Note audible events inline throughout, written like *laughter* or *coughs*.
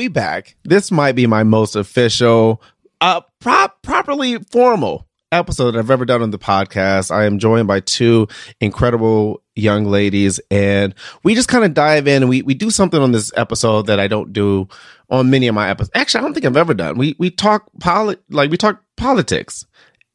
We back. This might be my most official, uh, prop properly formal episode I've ever done on the podcast. I am joined by two incredible young ladies, and we just kind of dive in and we we do something on this episode that I don't do on many of my episodes. Actually, I don't think I've ever done. We we talk polit like we talk politics.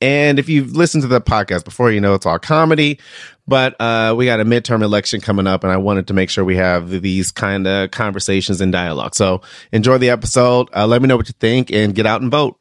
And if you've listened to the podcast before, you know it's all comedy. But uh, we got a midterm election coming up, and I wanted to make sure we have these kind of conversations and dialogue. So enjoy the episode. Uh, let me know what you think, and get out and vote.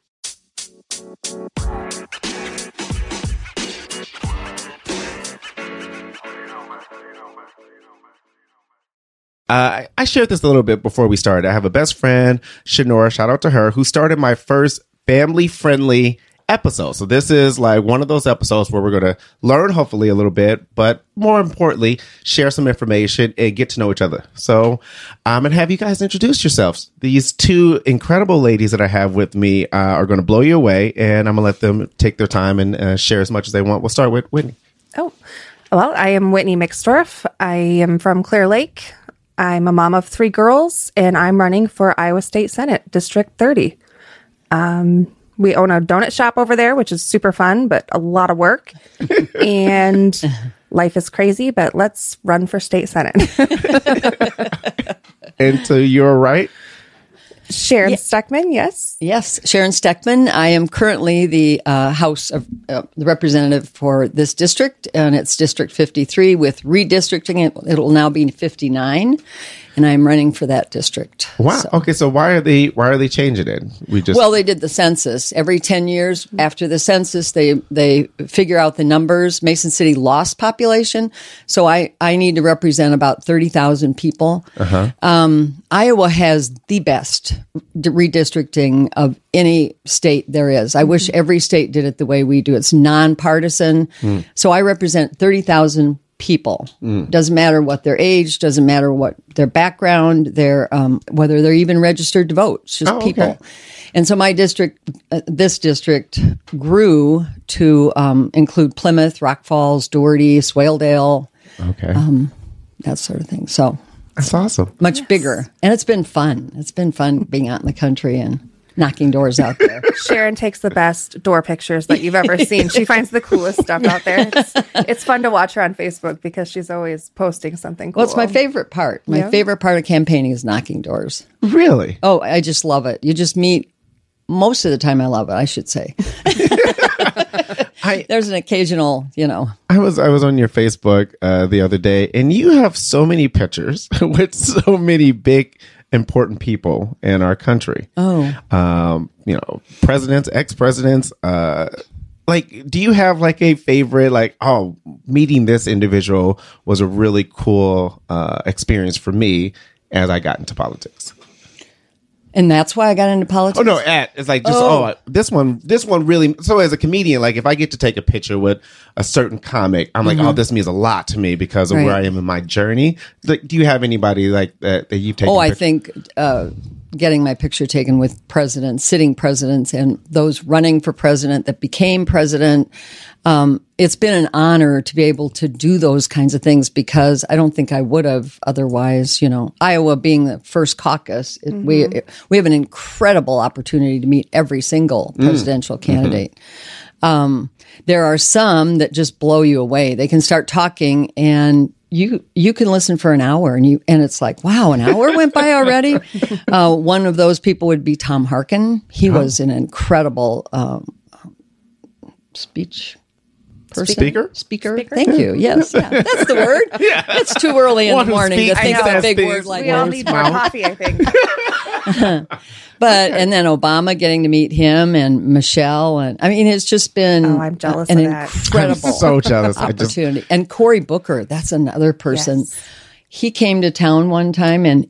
Uh, I shared this a little bit before we started. I have a best friend, Shanora, shout out to her, who started my first family friendly episode. So this is like one of those episodes where we're going to learn hopefully a little bit, but more importantly, share some information and get to know each other. So I'm going to have you guys introduce yourselves. These two incredible ladies that I have with me uh, are going to blow you away and I'm going to let them take their time and uh, share as much as they want. We'll start with Whitney. Oh, well, I am Whitney Mixdorf. I am from Clear Lake. I'm a mom of three girls, and I'm running for Iowa State Senate, District 30. Um, we own a donut shop over there, which is super fun, but a lot of work. *laughs* and life is crazy, but let's run for state senate. *laughs* and to your right, Sharon yeah. Steckman, yes. Yes, Sharon Steckman. I am currently the uh, House of uh, the representative for this district, and it's District 53. With redistricting, it, it will now be 59 and I'm running for that district. Wow. So. Okay, so why are they why are they changing it? We just Well, they did the census. Every 10 years after the census, they they figure out the numbers. Mason City lost population, so I I need to represent about 30,000 people. Uh-huh. Um, Iowa has the best redistricting of any state there is. I mm-hmm. wish every state did it the way we do. It's nonpartisan. Mm. So I represent 30,000 people. Mm. Doesn't matter what their age, doesn't matter what their background, their um, whether they're even registered to vote. It's just oh, people. Okay. And so my district, uh, this district, grew to um, include Plymouth, Rock Falls, Dougherty, Swaledale, okay, um, that sort of thing. So that's awesome. Much yes. bigger, and it's been fun. It's been fun being out in the country and knocking doors out there. *laughs* Sharon takes the best door pictures that you've ever seen. She finds the coolest stuff out there. It's, it's, fun to watch her on Facebook because she's always posting something cool. Well, it's my favorite part. My yeah. favorite part of campaigning is knocking doors. Really? Oh, I just love it. You just meet most of the time I love it, I should say. *laughs* I, There's an occasional, you know. I was I was on your Facebook uh, the other day, and you have so many pictures *laughs* with so many big important people in our country. Oh, um, you know, presidents, ex presidents. Uh, like, do you have like a favorite? Like, oh, meeting this individual was a really cool uh, experience for me as I got into politics. And that's why I got into politics. Oh no, at it's like just oh. oh. this one this one really so as a comedian like if I get to take a picture with a certain comic I'm like oh, mm-hmm. oh this means a lot to me because of right. where I am in my journey. Like do you have anybody like that that you've taken Oh, I think uh, getting my picture taken with presidents, sitting presidents, and those running for president that became president. Um, it's been an honor to be able to do those kinds of things because I don't think I would have otherwise. You know, Iowa being the first caucus, it, mm-hmm. we it, we have an incredible opportunity to meet every single mm. presidential mm. candidate. Mm-hmm. Um, there are some that just blow you away. They can start talking and you you can listen for an hour and you and it's like wow an hour went by already *laughs* uh, one of those people would be tom harkin he oh. was an incredible um, speech person. Speaker? Speaker. Speaker. Thank you. *laughs* Yes, yeah, that's the word. *laughs* yeah. It's too early in One the morning to think of a big word like we all need more coffee. I think. *laughs* but and then Obama getting to meet him and Michelle and I mean it's just been oh, I'm jealous an incredible so jealous opportunity. Just... And Cory Booker, that's another person. Yes. He came to town one time and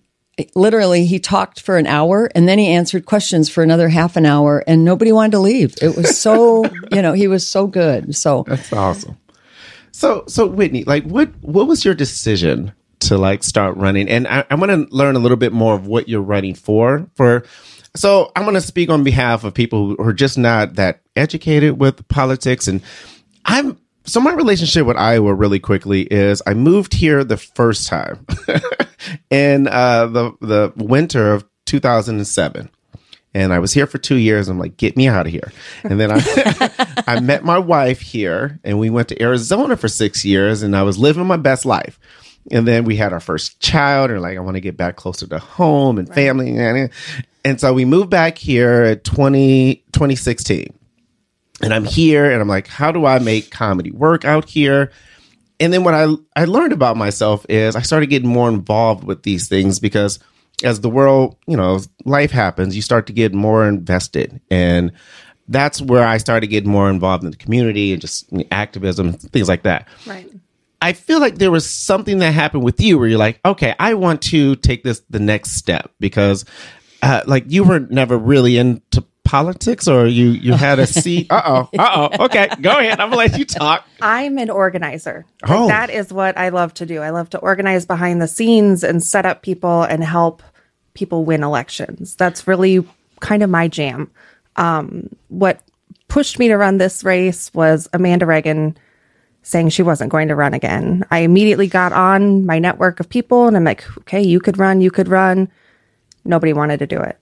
literally he talked for an hour and then he answered questions for another half an hour and nobody wanted to leave. It was so, *laughs* you know, he was so good. So That's awesome. So so Whitney, like what what was your decision to like start running? And I, I want to learn a little bit more of what you're running for. For so I'm going to speak on behalf of people who are just not that educated with politics and I'm so my relationship with Iowa really quickly is I moved here the first time *laughs* in uh, the the winter of 2007. And I was here for two years. I'm like, get me out of here. And then I, *laughs* I met my wife here, and we went to Arizona for six years, and I was living my best life. And then we had our first child, and like, I want to get back closer to home and family. And, and so we moved back here at 20, 2016. And I'm here, and I'm like, how do I make comedy work out here? and then what I I learned about myself is I started getting more involved with these things because as the world, you know, life happens, you start to get more invested and that's where I started getting more involved in the community and just activism, things like that. Right. I feel like there was something that happened with you where you're like, okay, I want to take this the next step because, uh, like, you were never really into politics, or you you had a seat. *laughs* Uh oh, *laughs* uh oh. Okay, go ahead. I'm gonna let you talk. I'm an organizer. Like, Oh. That is what I love to do. I love to organize behind the scenes and set up people and help people win elections. That's really kind of my jam. Um, what pushed me to run this race was Amanda Ragan saying she wasn't going to run again. I immediately got on my network of people and I'm like, okay, you could run, you could run. Nobody wanted to do it.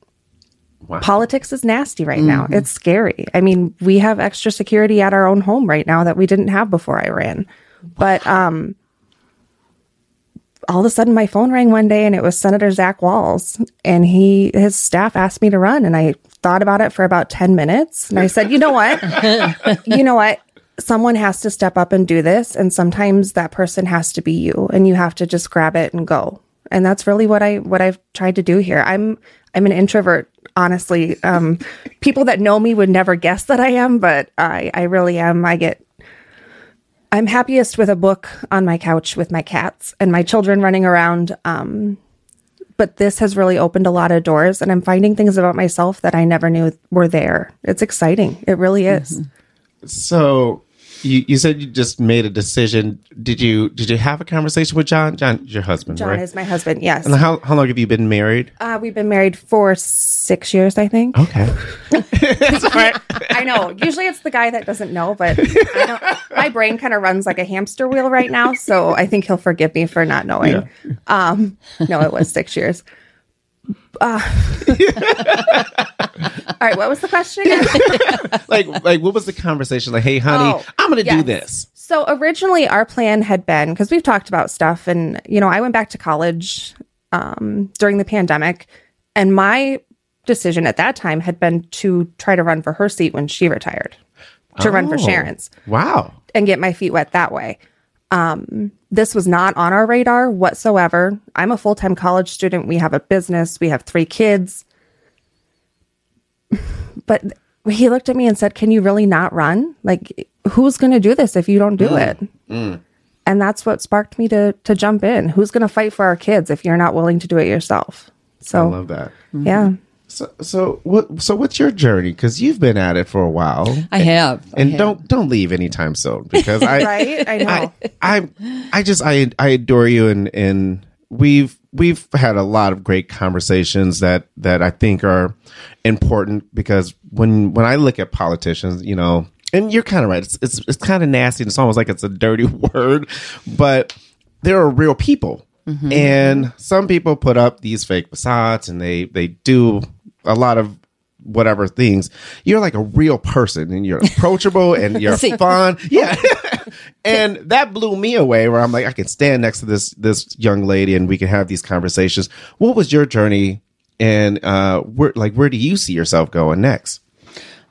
Wow. Politics is nasty right now. It's scary. I mean, we have extra security at our own home right now that we didn't have before I ran. But um all of a sudden my phone rang one day and it was Senator Zach Wahls and he his staff asked me to run and I thought about it for about 10 minutes and I said, "You know what? *laughs* you know what? Someone has to step up and do this and sometimes that person has to be you and you have to just grab it and go." And that's really what I what I've tried to do here. I'm I'm an introvert, honestly. Um people that know me would never guess that I am, but I I really am. I get I'm happiest with a book on my couch with my cats and my children running around. Um, but this has really opened a lot of doors, and I'm finding things about myself that I never knew were there. It's exciting. It really is. So you you said you just made a decision. Did you did you have a conversation with John? John, your husband, John right? is my husband. Yes. and how how long have you been married? Uh, we've been married for six years, I think. Okay, that's all right. I know. Usually it's the guy that doesn't know, but I don't, my brain kind of runs like a hamster wheel right now. So I think he'll forgive me for not knowing. Um, no, it was six years. Uh, *laughs* all right. What was the question again? *laughs* like like what was the conversation? Like, hey, honey, Oh, I'm gonna do this. So originally our plan had been because we've talked about stuff and you know, I went back to college um, during the pandemic and my decision at that time had been to try to run for her seat when she retired. To run for Oh. Sharon's Wow. and get my feet wet that way. Um, this was not on our radar whatsoever. I'm a full time college student. We have a business. We have three kids. *laughs* But he looked at me and said, Can you really not run? Like, who's going to do this if you don't do mm. it? Mm. And that's what sparked me to to jump in. Who's going to fight for our kids if you're not willing to do it yourself? So I So, love that. Mm-hmm. yeah. So so what so what's your journey? Because you've been at it for a while. I have. I and have. don't don't leave anytime soon because I *laughs* Right? I know. I, I I just I I adore you and and we've we've had a lot of great conversations that that I think are important because when when I look at politicians, you know, and you're kind of right, it's it's, it's kind of nasty. And it's almost like it's a dirty *laughs* word, but there are real people, mm-hmm. and some people put up these fake facades and they they do a lot of whatever things. You're like a real person and you're approachable and *laughs* you're fun. Yeah. *laughs* And that blew me away where i'm like i can stand next to this this young lady and we can have these conversations. What was your journey and uh where like where do you see yourself going next?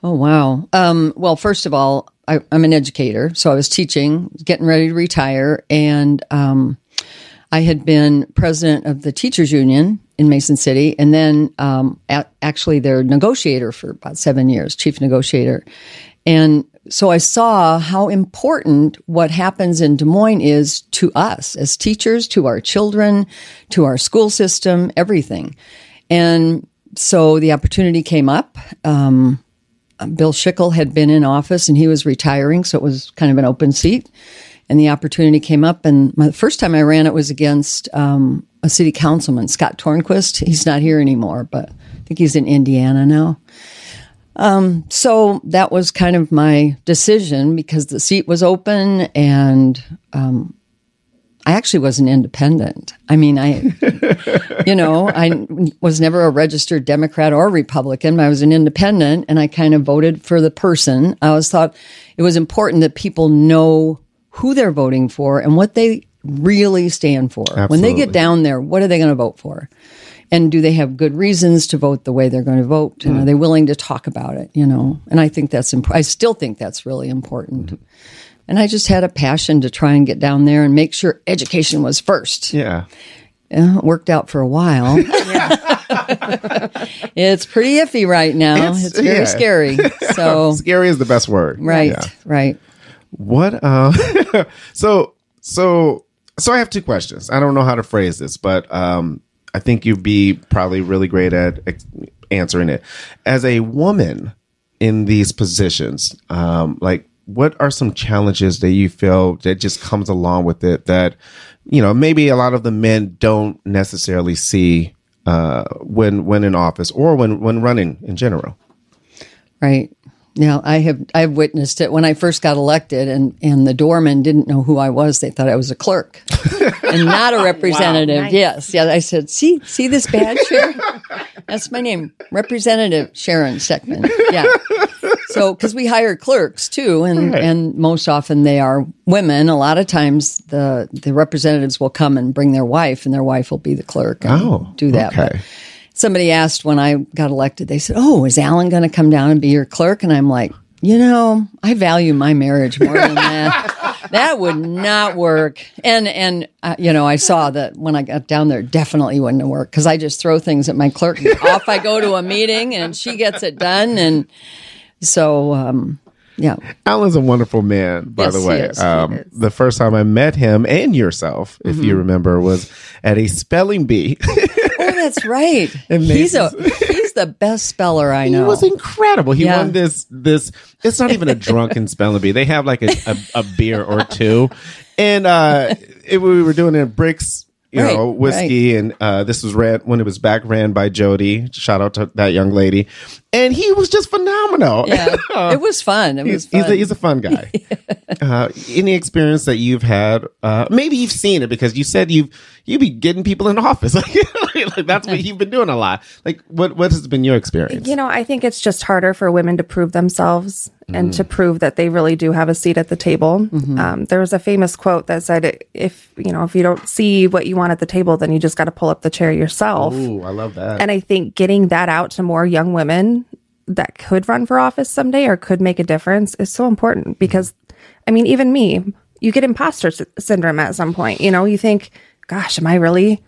Oh wow. Um, well, first of all, I, I'm an educator, so I was teaching, getting ready to retire, and um, I had been president of the teachers union in Mason City, and then um, a- actually their negotiator for about seven years, chief negotiator, and so I saw how important what happens in Des Moines is to us as teachers, to our children, to our school system, everything, and so the opportunity came up. Um, Bill Schickel had been in office and he was retiring, so it was kind of an open seat. And the opportunity came up, and my, the first time I ran it was against um, a city councilman, Scott Tornquist. He's not here anymore, but I think he's in Indiana now. Um, so that was kind of my decision because the seat was open, and um, I actually was an independent. I mean, I, *laughs* you know, I was never a registered Democrat or Republican. I was an independent and I kind of voted for the person. I always thought it was important that people know who they're voting for and what they really stand for. When they get down there, what are they going to vote for? And do they have good reasons to vote the way they're going to vote? And are they willing to talk about it? You know, and I think that's imp- I still think that's really important. And I just had a passion to try and get down there and make sure education was first. Yeah. Yeah, it worked out for a while. *laughs* it's pretty iffy right now. It's- It's, very yeah. scary. *laughs* So, Scary is the best word. right, Yeah. right. What? Uh, *laughs* so so so I have two questions. I don't know how to phrase this, but um, I think you'd be probably really great at ex- answering it. As a woman in these positions, um, like what are some challenges that you feel that just comes along with it that you know maybe a lot of the men don't necessarily see uh, when when in office or when when running in general. Right. Now I have I've witnessed it when I first got elected and and the doorman didn't know who I was. They thought I was a clerk *laughs* and not a representative. Nice. Yes. Yeah. I said, see, see this badge here? That's my name. Representative Sharon Steckman. Yeah. So, because we hire clerks too, and, Right. and most often they are women. A lot of times the the representatives will come and bring their wife, and their wife will be the clerk and Oh, do that. okay. But somebody asked when I got elected, they said, "Oh, is Alan going to come down and be your clerk?" And I'm like, you know, I value my marriage more than that. *laughs* that would not work. And and uh, you know, I saw that when I got down there, definitely wouldn't work because I just throw things at my clerk. And *laughs* off I go to a meeting, and she gets it done. And so, um, yeah, Alan's a wonderful man, by Yes, the he way. is. He Um, is. the first time I met him and yourself, if Mm-hmm. you remember, was at a spelling bee. *laughs* oh, that's right. *laughs* He's a *laughs* he's the best speller I know. He was incredible. He Yeah. won this this. It's not even a drunken spelling bee. They have like a, a, a beer or two, and uh, it, we were doing it in bricks. You Right, know, whiskey, and uh, this was ran when it was back ran by Jody. Shout out to that young lady, and he was just phenomenal. yeah, it was fun. It was He's, he's, a, he's a fun guy. *laughs* uh, any experience that you've had? Uh, maybe you've seen it because you said you've you be getting people in office. *laughs* Like, like that's what you've been doing a lot. Like what what has been your experience? You know, I think it's just harder for women to prove themselves and to prove that they really do have a seat at the table. Um, there was a famous quote that said, "If you know, if you don't see what you want at the table, then you just got to pull up the chair yourself." Ooh, I love that. And I think getting that out to more young women that could run for office someday or could make a difference is so important because, I mean, even me, you get imposter sy- syndrome at some point. You know, you think, "Gosh, am I really?"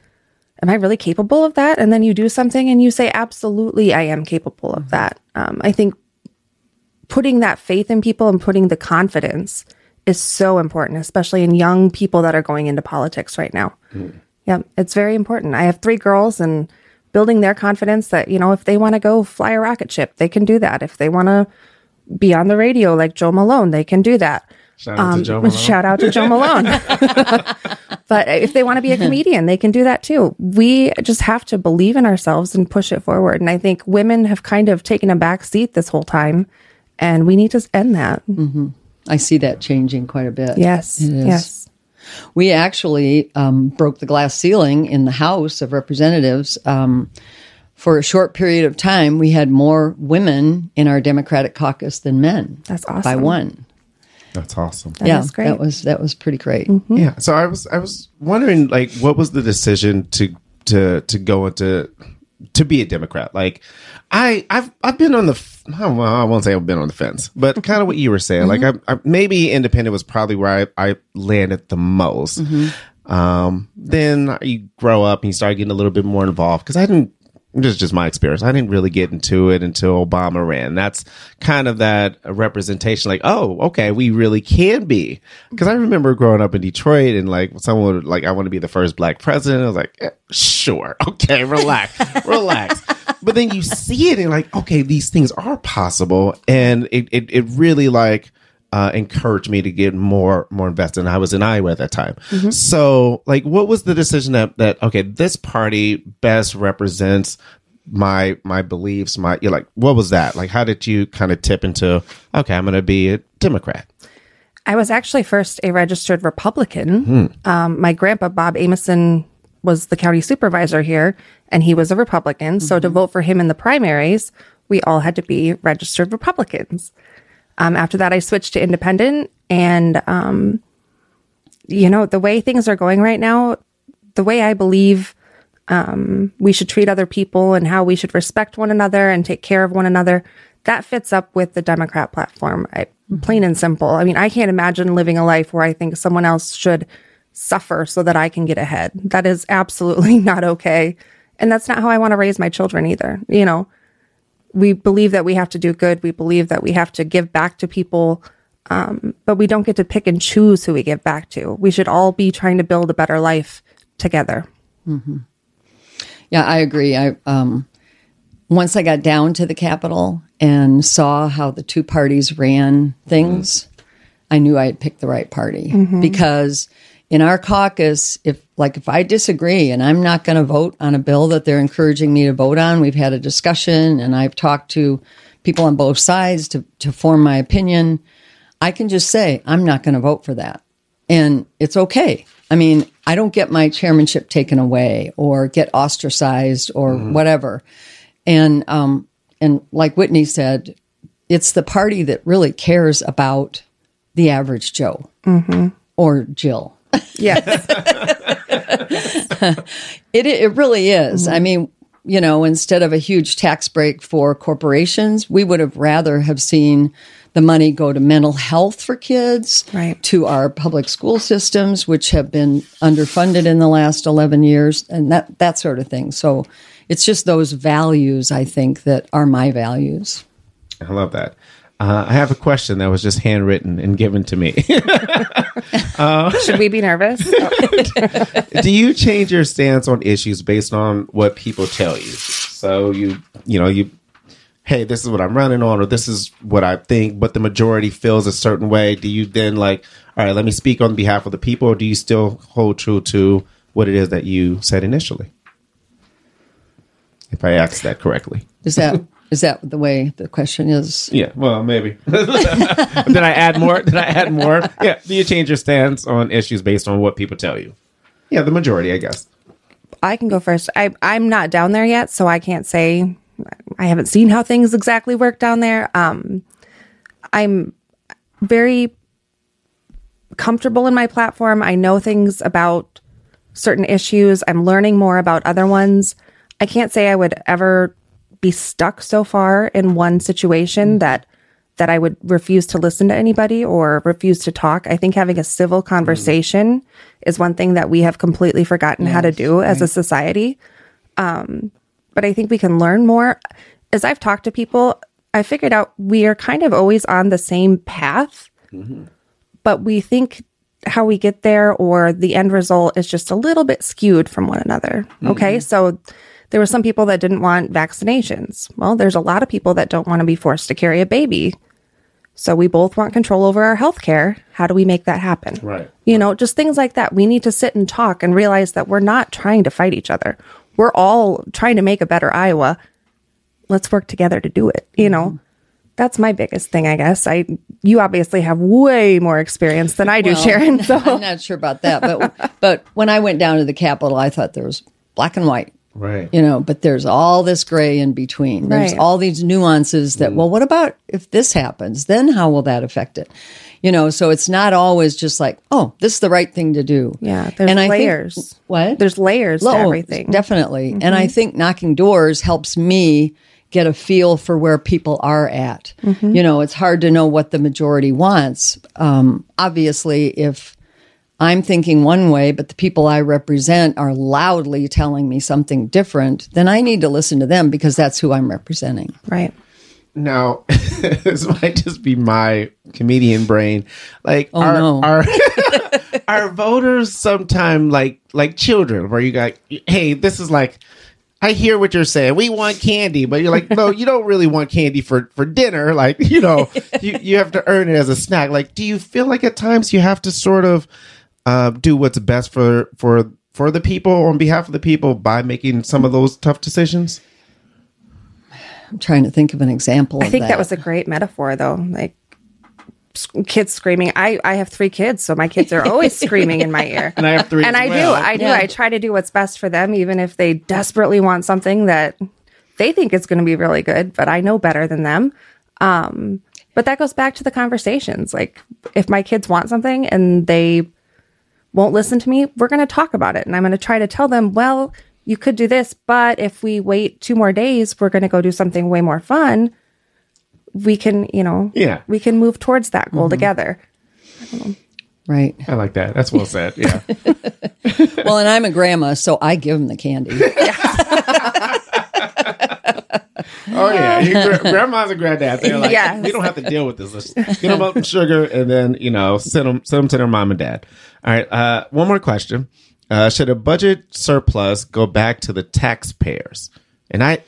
am I really capable of that? And then you do something and you say, absolutely, I am capable of that. Um, I think putting that faith in people and putting the confidence is so important, especially in young people that are going into politics right now. Yeah, it's very important. I have three girls and building their confidence that, you know, if they want to go fly a rocket ship, they can do that. If they want to be on the radio like Joe Malone, they can do that. Shout out to um, Joe *laughs* Malone. Shout out to Joe Malone. *laughs* but if they want to be a comedian, they can do that too. We just have to believe in ourselves and push it forward. And I think women have kind of taken a back seat this whole time, and we need to end that. Mm-hmm. I see that changing quite a bit. Yes, yes. We actually um, broke the glass ceiling in the House of Representatives. Um, for a short period of time, we had more women in our Democratic caucus than men. That's awesome. By one. That's awesome. That yeah, is great. that was that was pretty great. Yeah. So I was I was wondering like what was the decision to to to go into to be a Democrat? Like I I've I've been on the f- well, I won't say I've been on the fence, but kind of what you were saying. Like I, I maybe independent was probably where I, I landed the most. Um, then you grow up and you start getting a little bit more involved because I didn't. This is just my experience. I didn't really get into it until Obama ran. That's kind of that representation, like, oh, okay, we really can be. Because I remember growing up in Detroit and like someone would like, I want to be the first black president. I was like, eh, sure, *laughs* okay, relax, relax. But then you see it and like, okay, these things are possible, and it it, it really like uh, encouraged me to get more more invested. And I was in Iowa at that time. So, like, what was the decision that that okay, this party best represents my my beliefs? My you're like, what was that? Like, how did you kind of tip into okay, I'm going to be a Democrat? I was actually first a registered Republican. Um, my grandpa, Bob Amison, was the county supervisor here, and he was a Republican. So to vote for him in the primaries, we all had to be registered Republicans. Um, after that, I switched to independent, and um, you know the way things are going right now, the way I believe um, we should treat other people and how we should respect one another and take care of one another, that fits up with the Democrat platform. I, plain and simple. I mean, I can't imagine living a life where I think someone else should suffer so that I can get ahead. That is absolutely *laughs* not okay. And that's not how I want to raise my children either. You know, we believe that we have to do good. We believe that we have to give back to people. Um, but we don't get to pick and choose who we give back to. We should all be trying to build a better life together. Yeah, I agree. I um, once I got down to the Capitol and saw how the two parties ran things, I knew I had picked the right party because in our caucus, if like if I disagree and I'm not going to vote on a bill that they're encouraging me to vote on, we've had a discussion and I've talked to people on both sides to to form my opinion. I can just say I'm not going to vote for that, and it's okay. I mean, I don't get my chairmanship taken away or get ostracized or whatever. And um, and like Whitney said, it's the party that really cares about the average Joe or Jill. Yes. *laughs* It it really is. Mm-hmm. I mean, you know, instead of a huge tax break for corporations, we would have rather have seen the money go to mental health for kids, Right. to our public school systems, which have been underfunded in the last eleven years, and that that sort of thing. So it's just those values, I think, that are my values. I love that. Uh, I have a question that was just handwritten and given to me. *laughs* Should we be nervous? *laughs* Do you change your stance on issues based on what people tell you? So you, you know, you, hey, this is what I'm running on, or this is what I think, but the majority feels a certain way. Do you then like, all right, let me speak on behalf of the people, or do you still hold true to what it is that you said initially? If I asked that correctly. Is that is that the way the question is? Yeah, well, maybe. *laughs* *laughs* Did I add more? Did I add more? Yeah. Do you change your stance on issues based on what people tell you? Yeah, the majority, I guess. I can go first. I, I'm not down there yet, so I can't say. I haven't seen how things exactly work down there. Um, I'm very comfortable in my platform. I know things about certain issues. I'm learning more about other ones. I can't say I would ever be stuck so far in one situation mm. that that I would refuse to listen to anybody or refuse to talk. I think having a civil mm. conversation is one thing that we have completely forgotten how to do as a society. Um, but I think we can learn more. As I've talked to people, I figured out we are kind of always on the same path, mm-hmm. but we think how we get there or the end result is just a little bit skewed from one another. Okay. Mm-hmm. So there were some people that didn't want vaccinations. Well, there's a lot of people that don't want to be forced to carry a baby. So we both want control over our health care. How do we make that happen? Right. You know, just things like that. We need to sit and talk and realize that we're not trying to fight each other. We're all trying to make a better Iowa. Let's work together to do it. You know, that's my biggest thing, I guess. I you obviously have way more experience than I do, Well, Sharon. *laughs* So I'm not sure about that, but but when I went down to the Capitol, I thought there was black and white. Right. you know but there's all this gray in between. There's Right. all these nuances that mm. well what about if this happens? Then how will that affect it? You know so it's not always just like oh this is the right thing to do. Yeah, there's And I think- layers. what? There's layers to Oh, everything. definitely. And i mm-hmm. think knocking doors helps me get a feel for where people are at. Mm-hmm. You know it's hard to know what the majority wants. Um, obviously if I'm thinking one way, but the people I represent are loudly telling me something different, then I need to listen to them because that's who I'm representing. right. Now, *laughs* this might just be my comedian brain. Like, Oh, our, no. our, *laughs* *laughs* our voters sometimes like like children, where you got, hey, this is like, I hear what you're saying. We want candy, but you're like, no, you don't really want candy for for dinner. Like, you know, you you have to earn it as a snack. Like, do you feel like at times you have to sort of uh, do what's best for for for the people on behalf of the people by making some of those tough decisions? I'm trying to think of an example. I of think that. was a great metaphor, though. Like, kids screaming. I, I have three kids, so my kids are always *laughs* screaming in my ear. And I have three And I well. do. I do. Yeah. I try to do what's best for them, even if they desperately want something that they think is going to be really good, but I know better than them. Um, but that goes back to the conversations. Like, if my kids want something and they won't listen to me, we're going to talk about it. And I'm going to try to tell them, well, you could do this, but if we wait two more days, we're going to go do something way more fun. We can, you know, Yeah. we can move towards that goal mm-hmm. together. Right. I like that. That's well said. Yeah. *laughs* Well, and I'm a grandma, so I give them the candy. *laughs* *laughs* *laughs* Oh yeah, Your gra- grandmas and granddad. They're like, Yes. we don't have to deal with this. Let's get them up sugar, and then you know send them send them to their mom and dad. All right. Uh, one more question: uh, Should a budget surplus go back to the taxpayers? And I.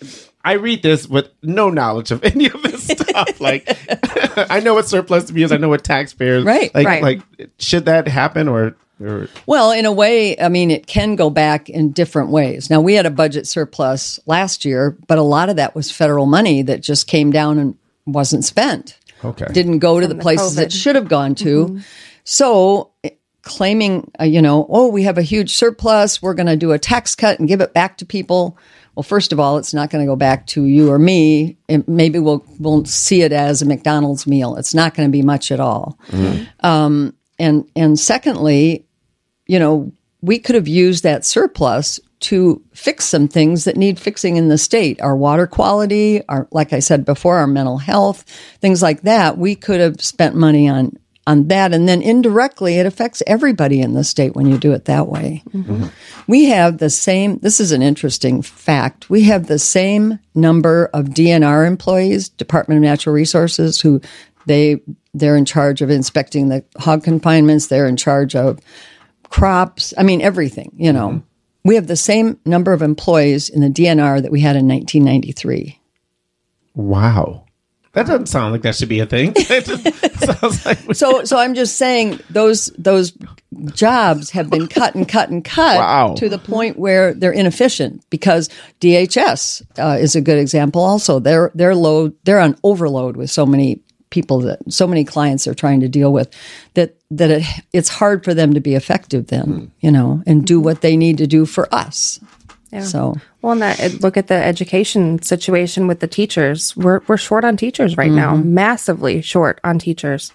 I read this with no knowledge of *laughs* any of this stuff. Like, *laughs* I know what surplus means. I know what taxpayers. Right, Like, right. like, should that happen or? Or Well, in a way, I mean, it can go back in different ways. Now, we had a budget surplus last year, but a lot of that was federal money that just came down and wasn't spent. Okay. Didn't go to the the places it should have gone to. So, eh, claiming, uh, you know, oh, we have a huge surplus, we're going to do a tax cut and give it back to people. Well, first of all, it's not going to go back to you or me. It, maybe we'll we'll see it as a McDonald's meal. It's not going to be much at all. Um, and and secondly, you know, we could have used that surplus to fix some things that need fixing in the state. Our water quality, our like I said before, our mental health, things like that. We could have spent money on on that and then indirectly it affects everybody in the state when you do it that way. Mm-hmm. We have the same this is an interesting fact. We have the same number of DNR employees, Department of Natural Resources who they they're in charge of inspecting the hog confinements, they're in charge of crops, I mean, everything, you know. We have the same number of employees in the DNR that we had in 1993. wow, that doesn't sound like that should be a thing. It just sounds like So, so I'm just saying those those jobs have been cut and cut and cut Wow. to the point where they're inefficient because DHS uh, is a good example. Also, they're they're load they're on overload with so many people that so many clients they're trying to deal with that that it, it's hard for them to be effective then hmm. you know and do what they need to do for us. yeah. So Well, and that look at the education situation with the teachers. We're we're short on teachers right now, mm-hmm. massively short on teachers.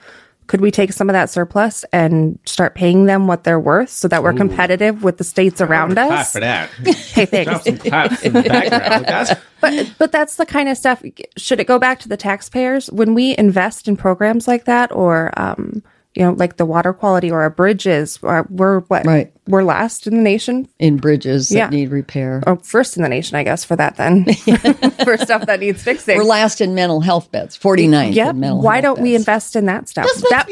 Could we take some of that surplus and start paying them what they're worth so that we're competitive with the states around clap us? for that. *laughs* Hey, thanks. Some claps in the background. That's But but that's the kind of stuff. Should it go back to the taxpayers when we invest in programs like that, or um, you know, like the water quality or our bridges? Or we're what? Right. We're last in the nation. in bridges that need repair. Or first in the nation, I guess, for that then. *laughs* *laughs* for stuff that needs fixing. We're last in mental health beds, 49th Yep. in mental Why don't we invest in that stuff? that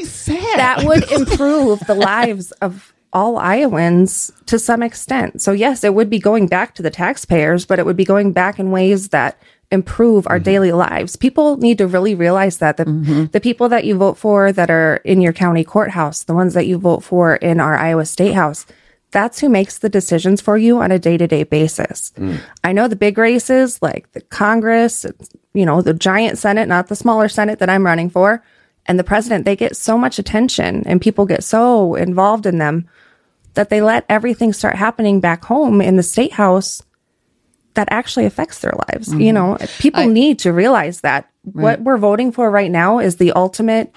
that would *laughs* improve the lives of all Iowans to some extent. So yes, it would be going back to the taxpayers, but it would be going back in ways that improve our mm-hmm. daily lives. People need to really realize that the mm-hmm. the people that you vote for that are in your county courthouse, the ones that you vote for in our Iowa State House, that's who makes the decisions for you on a day-to-day basis. Mm. I know the big races like the Congress, you know, the giant Senate, not the smaller Senate that I'm running for, and the president, they get so much attention and people get so involved in them that they let everything start happening back home in the state house that actually affects their lives. You mm-hmm. know, people need to realize that what we're voting for right now is the ultimate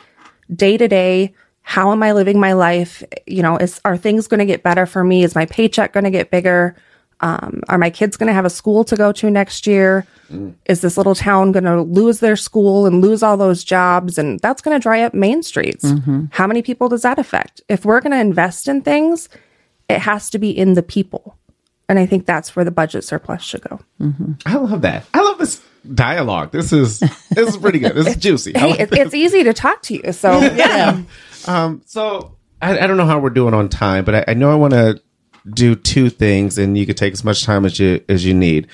day to day. How am I living my life? You know, is are things going to get better for me? Is my paycheck going to get bigger? Um, are my kids going to have a school to go to next year? Mm. Is this little town going to lose their school and lose all those jobs? And that's going to dry up main streets. Mm-hmm. How many people does that affect? If we're going to invest in things, it has to be in the people. And I think that's where the budget surplus should go. I love that. I love this dialogue. This is this is pretty good. This is juicy. Hey, like it, this. it's easy to talk to you. So, *laughs* yeah. Um, so I, I don't know how we're doing on time, but I, I know I want to do two things, and you could take as much time as you as you need.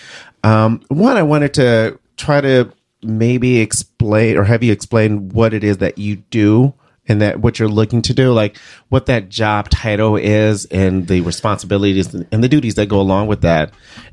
Um, one, I wanted to try to maybe explain or have you explain what it is that you do and that what you're looking to do, like what that job title is and the responsibilities and the duties that go along with that.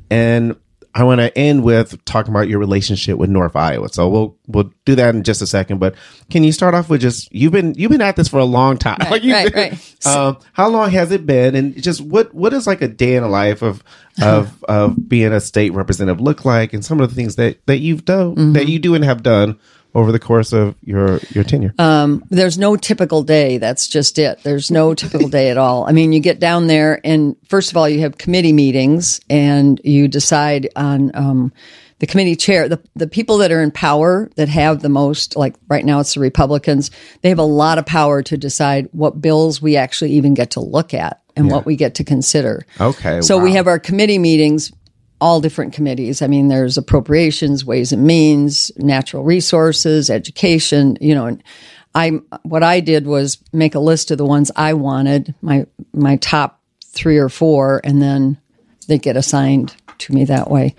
And I want to end with talking about your relationship with North Iowa. So we'll we'll do that in just a second. But can you start off with just you've been you've been at this for a long time. Right, like *laughs* you, right, right. Um, how long has it been? And just what what is like a day in the life of of *laughs* of being a state representative look like, and some of the things that that you've done Mm-hmm. that you do and have done over the course of your your tenure. Um, there's no typical day. That's just it. There's no typical day at all. I mean, you get down there, and first of all, you have committee meetings, and you decide on um, the committee chair. The the people that are in power that have the most, like right now, it's the Republicans. They have a lot of power to decide what bills we actually even get to look at and what we get to consider. Okay, So we have our committee meetings all different committees. I mean, there's appropriations, ways and means, natural resources, education, you know, and I, what I did was make a list of the ones I wanted, my, my top three or four, and then they get assigned to me that way.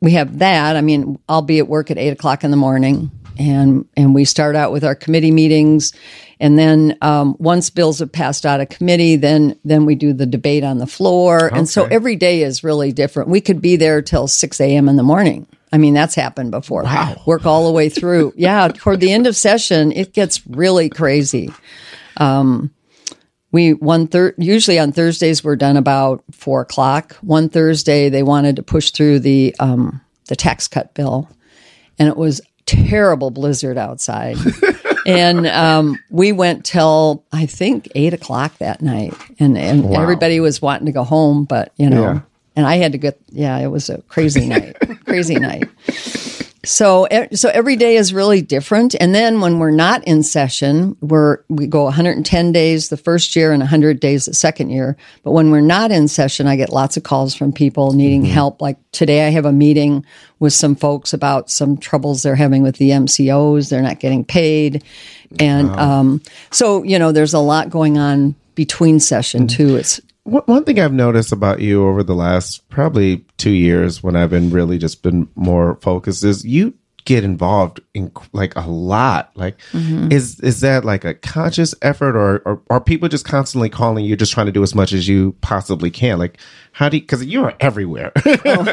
We have that. I mean, I'll be at work at eight o'clock in the morning and, and we start out with our committee meetings. And then, um, once bills have passed out of committee, then, then we do the debate on the floor. And so every day is really different. We could be there till 6 a.m. in the morning. I mean, that's happened before. Wow. Work all the way through. *laughs* yeah. Toward the end of session, it gets really crazy. Um, we one third usually on Thursdays we're done about four o'clock. One Thursday they wanted to push through the um, the tax cut bill, and it was terrible blizzard outside. *laughs* and um, we went till I think eight o'clock that night, and and Wow. everybody was wanting to go home, but you know, Yeah. and I had to get yeah, it was a crazy night, crazy night. *laughs* So, so every day is really different. And then when we're not in session, we're, we go 110 days the first year and 100 days the second year. But when we're not in session, I get lots of calls from people needing help. Like today, I have a meeting with some folks about some troubles they're having with the MCOs. They're not getting paid. And, um, so, you know, there's a lot going on between session too. It's, One thing I've noticed about you over the last probably two years when I've been really just been more focused is you get involved in like a lot. Like, mm-hmm. is is that like a conscious effort, or, or are people just constantly calling you, just trying to do as much as you possibly can? Like, how do you? Because you are everywhere. *laughs* Oh.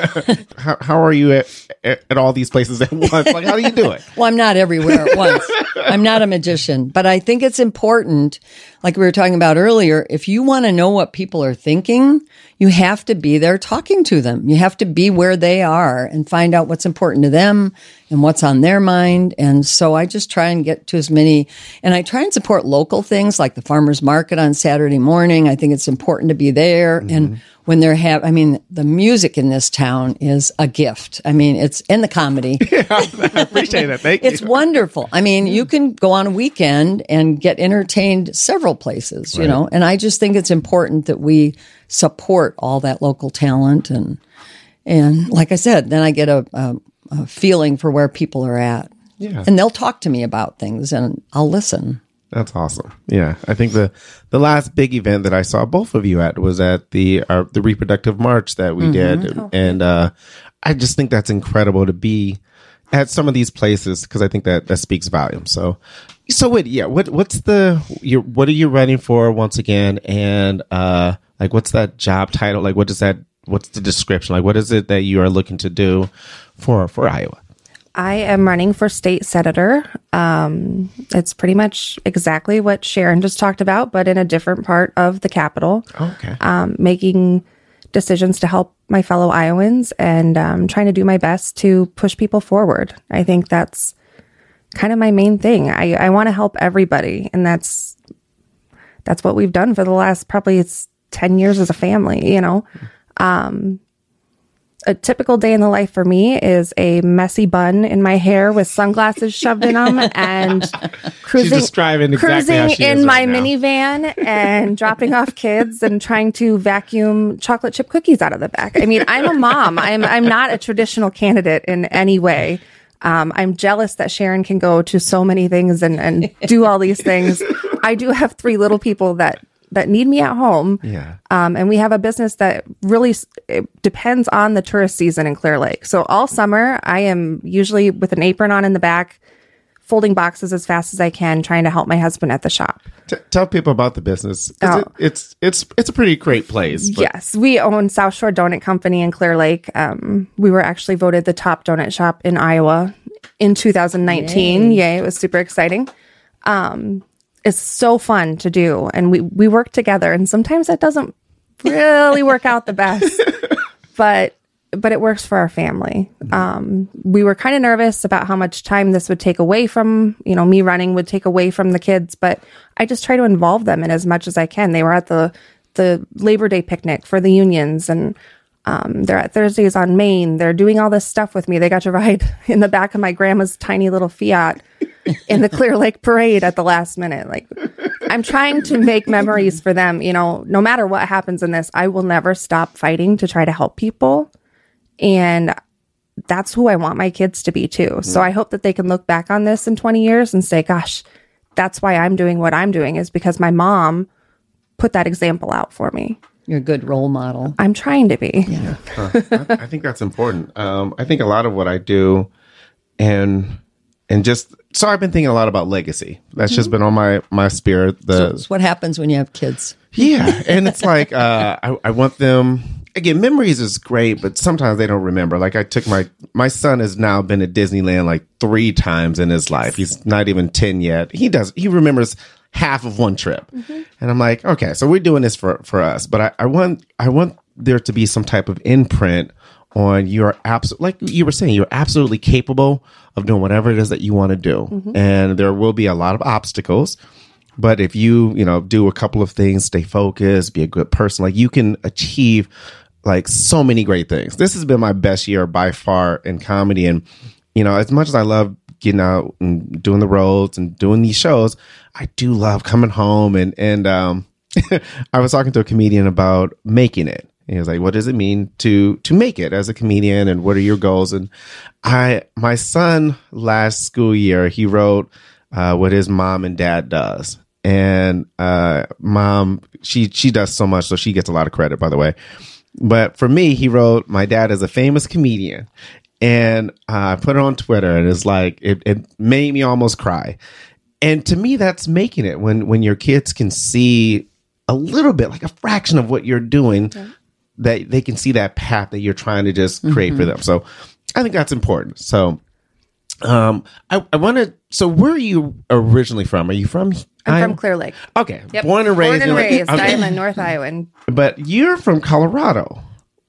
how how are you at, at, at all these places at once? Like, how do you do it? *laughs* Well, I'm not everywhere at once. I'm not a magician, but I think it's important, like we were talking about earlier, if you want to know what people are thinking, you have to be there talking to them. You have to be where they are and find out what's important to them and what's on their mind. And so I just try and get to as many, and I try and support local things like the farmer's market on Saturday morning. I think it's important to be there. And mm-hmm. When they're have, I mean, the music in this town is a gift. I mean, it's, in the comedy. *laughs* I appreciate that. Thank It's you. wonderful. I mean, you can go on a weekend and get entertained several places, you know, and I just think it's important that we support all that local talent. And, and like I said, then I get a, a, a feeling for where people are at. Yeah. And they'll talk to me about things and I'll listen. That's awesome. Yeah, I think the the last big event that I saw both of you at was at the uh, the reproductive march that we did, and uh, I just think that's incredible to be at some of these places because I think that that speaks volumes. So, so what? Yeah, what what's the you what are you running for once again? And uh, like, what's that job title? Like, what is that? What's the description? Like, what is it that you are looking to do for for Iowa? I am running for state senator. Um, it's pretty much exactly what Sharon just talked about, but in a different part of the Capitol. Okay. Um, making decisions to help my fellow Iowans and um, trying to do my best to push people forward. I think that's kind of my main thing. I, I want to help everybody, and that's that's what we've done for the last probably it's ten years as a family. You know, a typical day in the life for me is a messy bun in my hair with sunglasses shoved in them *laughs* and cruising, exactly cruising in my right minivan and *laughs* dropping off kids and trying to vacuum chocolate chip cookies out of the back. I mean, I'm a mom. I'm I'm not a traditional candidate in any way. Um, I'm jealous that Sharon can go to so many things and, and do all these things. I do have three little people that that need me at home. Yeah. Um, and we have a business that really depends on the tourist season in Clear Lake. So all summer, I am usually with an apron on in the back, folding boxes as fast as I can, trying to help my husband at the shop. T- tell people about the business. Oh. it, it's it's it's a pretty great place. but- Yes, we own South Shore Donut Company in Clear Lake. Um, we were actually voted the top donut shop in Iowa in 2019. Yay, it was super exciting. Um, it's so fun to do, and we we work together. And sometimes that doesn't really work out the best, *laughs* but but it works for our family. Um, we were kind of nervous about how much time this would take away from, you know, me running would take away from the kids, but I just try to involve them in as much as I can. They were at the the Labor Day picnic for the unions and um, they're at Thursdays on Main. They're doing all this stuff with me. They got to ride *laughs* in the back of my grandma's tiny little Fiat in the Clear Lake parade at the last minute. Like, I'm trying to make memories for them. You know, no matter what happens in this, I will never stop fighting to try to help people. And that's who I want my kids to be too. So I hope that they can look back on this in 20 years and say, gosh, that's why I'm doing what I'm doing is because my mom put that example out for me. You're a good role model. I'm trying to be. Yeah. I think that's important. Um, I think a lot of what I do, and and just so I've been thinking a lot about legacy. That's just been on my my spirit. The It's what happens when you have kids. yeah, and it's *laughs* like uh, I I want them again. Memories is great, but sometimes they don't remember. Like I took my my son has now been at Disneyland like three times in his life. He's not even ten yet. He does he remembers half of one trip, and I'm like, okay, so we're doing this for for us. But I, I want I want there to be some type of imprint on you are absolutely like you were saying you're absolutely capable of doing whatever it is that you want to do and there will be a lot of obstacles but if you you know do a couple of things stay focused be a good person like you can achieve like so many great things. This has been my best year by far in comedy and you know as much as i love getting out and doing the roads and doing these shows i do love coming home and and um *laughs* i was talking to a comedian about making it he was like, "What does it mean to to make it as a comedian, and what are your goals?" And I, my son, last school year, he wrote uh, what his mom and dad does, and uh, mom, she she does so much, so she gets a lot of credit, by the way. But for me, he wrote, "My dad is a famous comedian," and uh, I put it on Twitter, and it's like it, it made me almost cry. And to me, that's making it when when your kids can see a little bit, like a fraction of what you're doing, that they can see that path that you're trying to just create for them. So I think that's important. So um I, I want to so where are you originally from? Are you from I'm Iowa? from Clear Lake. Okay. Yep. Born and raised. Born and you're like- raised. okay. I am a North Iowan. But you're from Colorado.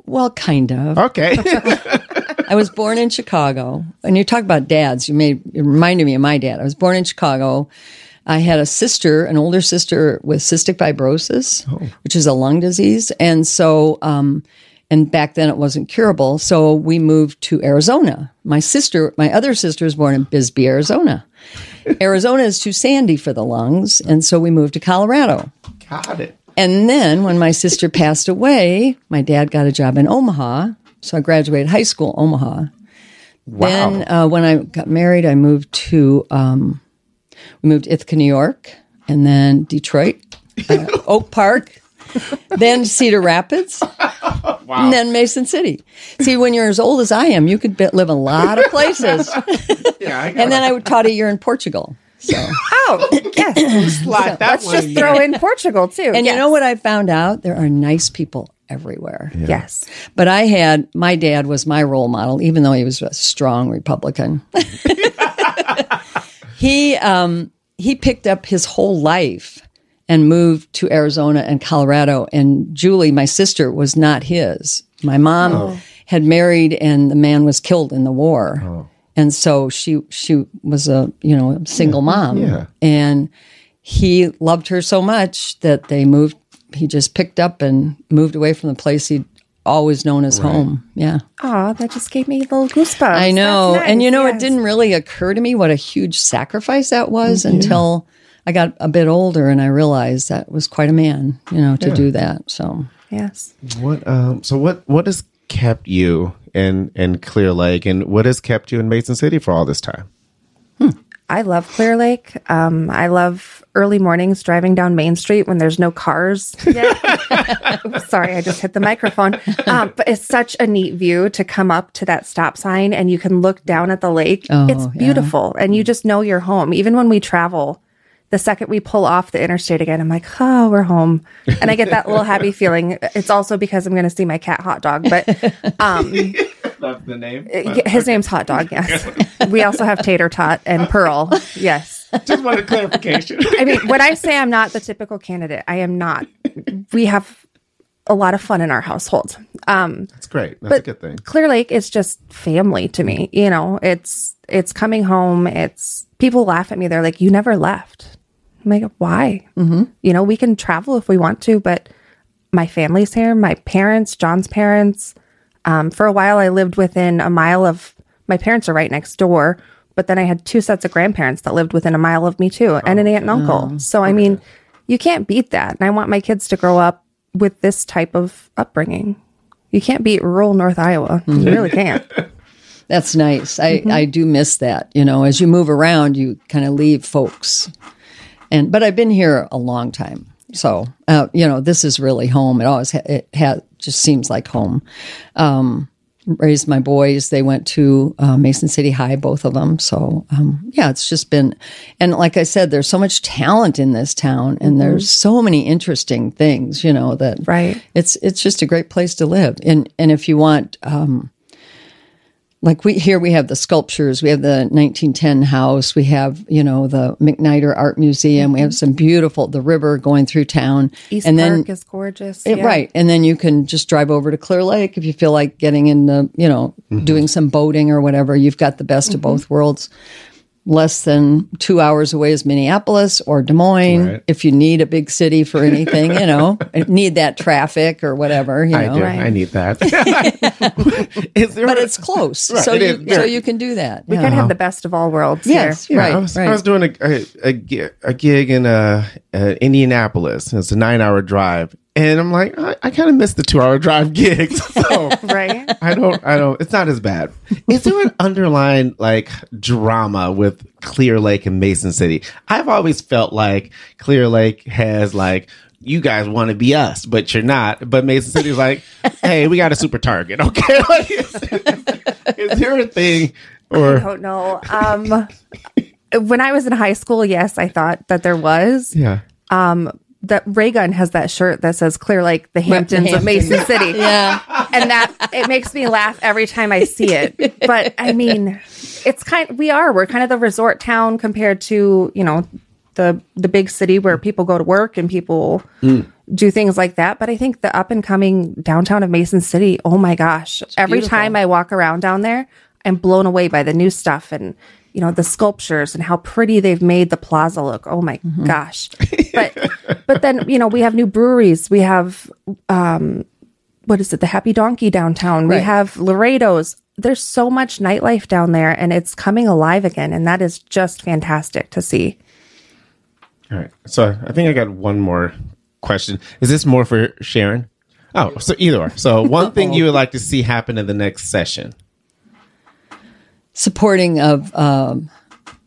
Well, kind of. Okay. *laughs* I was born in Chicago, and you talk about dads. You made it reminded me of my dad. I was born in Chicago. I had a sister, an older sister with cystic fibrosis, which is a lung disease, and so, um, and back then it wasn't curable. So we moved to Arizona. My sister, my other sister, was born in Bisbee, Arizona. Arizona is too sandy for the lungs, and so we moved to Colorado. Got it. And then when my sister passed away, my dad got a job in Omaha. So I graduated high school, Omaha. Wow. Then uh, when I got married, I moved to um, we moved to Ithaca, New York, and then Detroit, uh, *laughs* Oak Park, then Cedar Rapids, *laughs* and then Mason City. See, when you're as old as I am, you could be- live a lot of places. *laughs* yeah, I and then I taught a year in Portugal. So, Oh, yes. slide that Let's just in throw in Portugal too. and you know what I found out? There are nice people everywhere. Yes. But I had my dad was my role model, even though he was a strong Republican. He um, he picked up his whole life and moved to Arizona and Colorado. And Julie, my sister, was not his. My mom had married, and the man was killed in the war. And so she she was a you know a single mom. yeah. And he loved her so much that they moved. He just picked up and moved away from the place he'd always known as home. Yeah, Oh, that just gave me a little goosebumps. I know. Nice, And you know, it didn't really occur to me what a huge sacrifice that was until I got a bit older and I realized that was quite a man, you know, to do that. So Yes. What um so what what has kept you in in Clear Lake and what has kept you in Mason City for all this time? I love Clear Lake. Um, I love early mornings driving down Main Street when there's no cars. *laughs* Sorry, I just hit the microphone. Um, but it's such a neat view to come up to that stop sign and you can look down at the lake. Oh, it's beautiful. And you just know you're home. Even when we travel, the second we pull off the interstate again, I'm like, oh, we're home. And I get that little happy *laughs* feeling. It's also because I'm going to see my cat hot dog. But um, *laughs* That's the name. his name's Hot Dog, yes. *laughs* we also have Tater Tot and Pearl, yes. Just wanted clarification. I mean, when I say I'm not the typical candidate, I am not. We have a lot of fun in our household. Um, That's great. That's a good thing. Clear Lake is just family to me. You know, it's it's coming home. It's people laugh at me. They're like, "You never left." I'm like, "Why?" Mm-hmm. You know, we can travel if we want to, but my family's here. My parents, John's parents. Um, for a while, I lived within a mile of my parents are right next door, but then I had two sets of grandparents that lived within a mile of me too, and an aunt and uncle. So I mean, you can't beat that. And I want my kids to grow up with this type of upbringing. You can't beat rural North Iowa. You really can't. *laughs* That's nice. I, I do miss that. You know, as you move around, you kind of leave folks. And but I've been here a long time, so uh, you know this is really home. It always ha- it ha- just seems like home. Um, raised my boys; they went to uh, Mason City High, both of them. So um, yeah, it's just been. And like I said, there's so much talent in this town, and there's so many interesting things. You know that Right. it's it's just a great place to live. And and if you want, um, like we here we have the sculptures, we have the 1910 house, we have you know the MacNider Art Museum, we have mm-hmm. some beautiful the river going through town, East and Park then is gorgeous. it- yeah. right, and then you can just drive over to Clear Lake if you feel like getting into you know mm-hmm. doing some boating or whatever. You've got the best of mm-hmm. both worlds. Less than two hours away is Minneapolis or Des Moines. Right. If you need a big city for *laughs* anything, you know, need that traffic or whatever, you I do. Right. I need that. *laughs* Is there But a- it's close, so it you is, yeah. so you can do that. We yeah. kind of have the best of all worlds Yes, here. Yeah, right, I was, right. I was doing a a, a, a gig in uh, uh, Indianapolis. It's a nine hour drive, and I'm like, I, I kind of missed the two hour drive *laughs* gigs. So *laughs* Right? I don't, I don't. It's not as bad. Is there an underlying like drama with Clear Lake and Mason City? I've always felt like Clear Lake has like. You guys want to be us, but you're not. But Mason City's like, *laughs* hey, we got a super target, okay? Like, is, is there a thing, Or I don't know. Um, when I was in high school, yes, I thought that there was. yeah? That Raygun has that shirt that says Clear Lake the Hamptons, of Hamptons. Mason City. *laughs* Yeah, and that it makes me laugh every time I see it. *laughs* But I mean, it's kind. We are. We're kind of the resort town compared to you know the the big city where people go to work and people hmm. do things like that. But I think the up and coming downtown of Mason City. Oh my gosh! every beautiful. time I walk around down there, I'm blown away by the new stuff and. You know the sculptures and how pretty they've made the plaza look. Oh my gosh! *laughs* But but then you know we have new breweries. We have um what is it? The Happy Donkey downtown. We have Laredo's. There's so much nightlife down there and it's coming alive again. And that is just fantastic to see. All right. So I think I got one more question. Is this more for Sharon? Oh, so either or. So one thing *laughs* you would like to see happen in the next session. Supporting of um,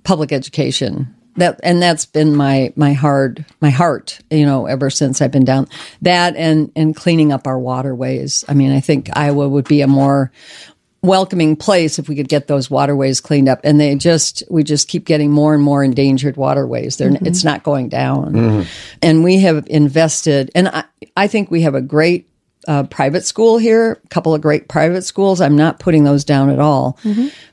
public education. That and that's been my my hard my heart, you know, ever since I've been down. That and and cleaning up our waterways. I mean, I think Iowa would be a more welcoming place if we could get those waterways cleaned up and they just we just keep getting more and more endangered waterways They're, it's not going down and we have invested and i, I think we have a great uh, private school here a couple of great private schools i'm not putting those down at all